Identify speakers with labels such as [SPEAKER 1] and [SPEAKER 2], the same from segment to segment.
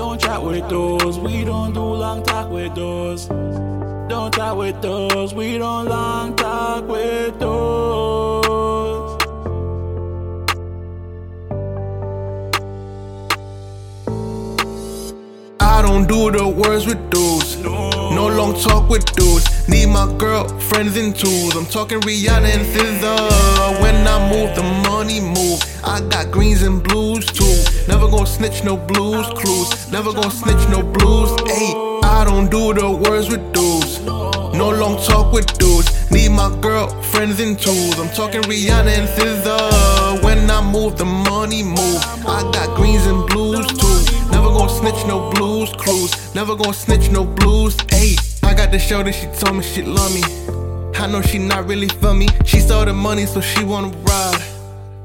[SPEAKER 1] Don't chat with those, we don't do long talk with those. Don't talk with those, we don't long talk with those.
[SPEAKER 2] I don't do the words with dudes. No long talk with dudes. Need my girlfriends and tools. I'm talking Rihanna and SZA. When I move, the money move. I got greens and blues too. Never gonna snitch no blues clues. Never gonna snitch no blues. Hey, I don't do the words with dudes. No long talk with dudes. Need my girlfriends and tools. I'm talking Rihanna and SZA. When I move, the money move. I got greens and blues too. Never gonna snitch no blues clues. Never gonna snitch no blues. Ayy, I got the show that she told me she love me. I know she not really for me. She saw the money, so she wanna ride.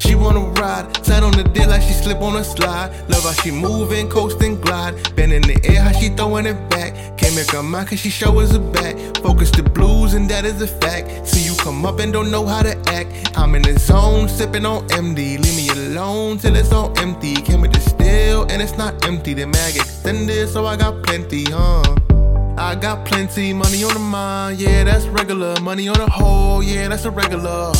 [SPEAKER 2] She wanna ride, sat on the dick like she slip on a slide. Love how she moving, coast and glide. Bend in the air, how she throwing it back. Can't make her mind cause she show us a back. Focus the blues, and that is a fact. See you come up and don't know how to act. I'm in the zone, sipping on MD. Leave me alone till it's all empty. Came with the still, and it's not empty. The mag extended, so I got plenty, huh? I got plenty money on the mind, yeah, that's regular. Money on the whole, yeah, that's a regular.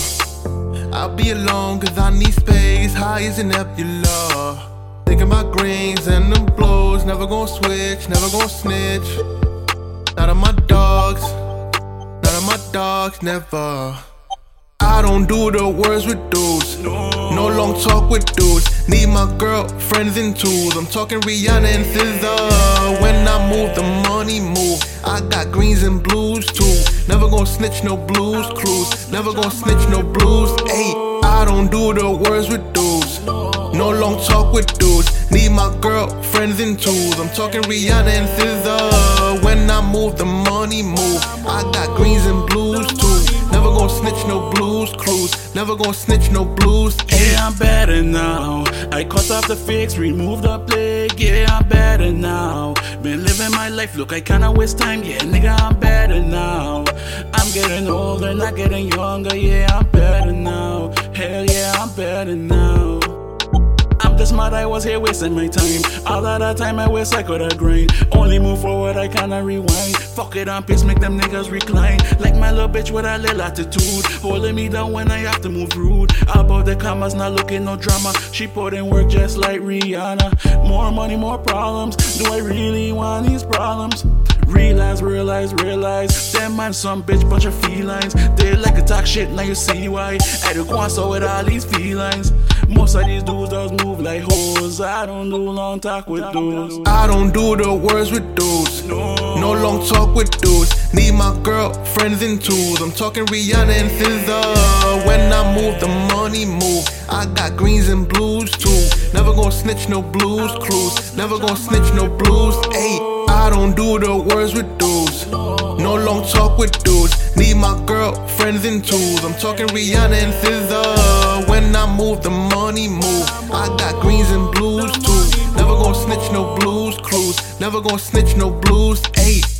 [SPEAKER 2] I'll be alone cause I need space, high as an nebula. Thinking about greens and them blues, never gonna switch, never gonna snitch. Not on my dogs, not on my dogs, never. I don't do the words with dudes. No long talk with dudes. Need my girlfriends and tools. I'm talking Rihanna and SZA. When I move, the money move. I got greens and blues too. Never gonna snitch no blues clues. Never gonna snitch no blues. Hey, I don't do the words with dudes. No long talk with dudes. Need my girlfriends and tools. I'm talking Rihanna and SZA. When I move, the money move. I got greens and blues too. Never gonna snitch no blues clues. Never gonna snitch no blues. Ayy.
[SPEAKER 1] Yeah, I'm better now. I cut off the fakes, remove the plague. Yeah, I'm better now. Been living my life, look, I kinda waste time. Yeah, nigga, I'm better now. I'm getting older, not getting younger. Yeah, I'm better now. Hell yeah, I'm better now. Just mad I was here wasting my time. All of that time I waste, I coulda grind. Only move forward, I kinda rewind. Fuck it on pace, make them niggas recline. Like my little bitch with a little attitude. Holding me down when I have to move rude. About the commas, not looking no drama. She put in work just like Rihanna. More money, more problems. Do I really want these problems? Realize, realize, realize. Them man, some bitch, bunch of felines. They like to talk shit, now you see why. I do go so with all these felines. Most of these dudes does move like hoes. I don't do long talk with dudes.
[SPEAKER 2] I don't do the words with dudes. No long talk with dudes. Need my girlfriends and tools. I'm talking Rihanna and SZA. When I move, the money move. I got greens and blues too. Never gonna snitch no blues clues. Never gonna snitch no blues. Ayy, I don't do the words with dudes. No long talk with dudes. Need my girlfriends and tools. I'm talking Rihanna and SZA. When I move, the money move. I got greens and blues too. Never gonna snitch no blues clues. Never gonna snitch no blues. Ayy.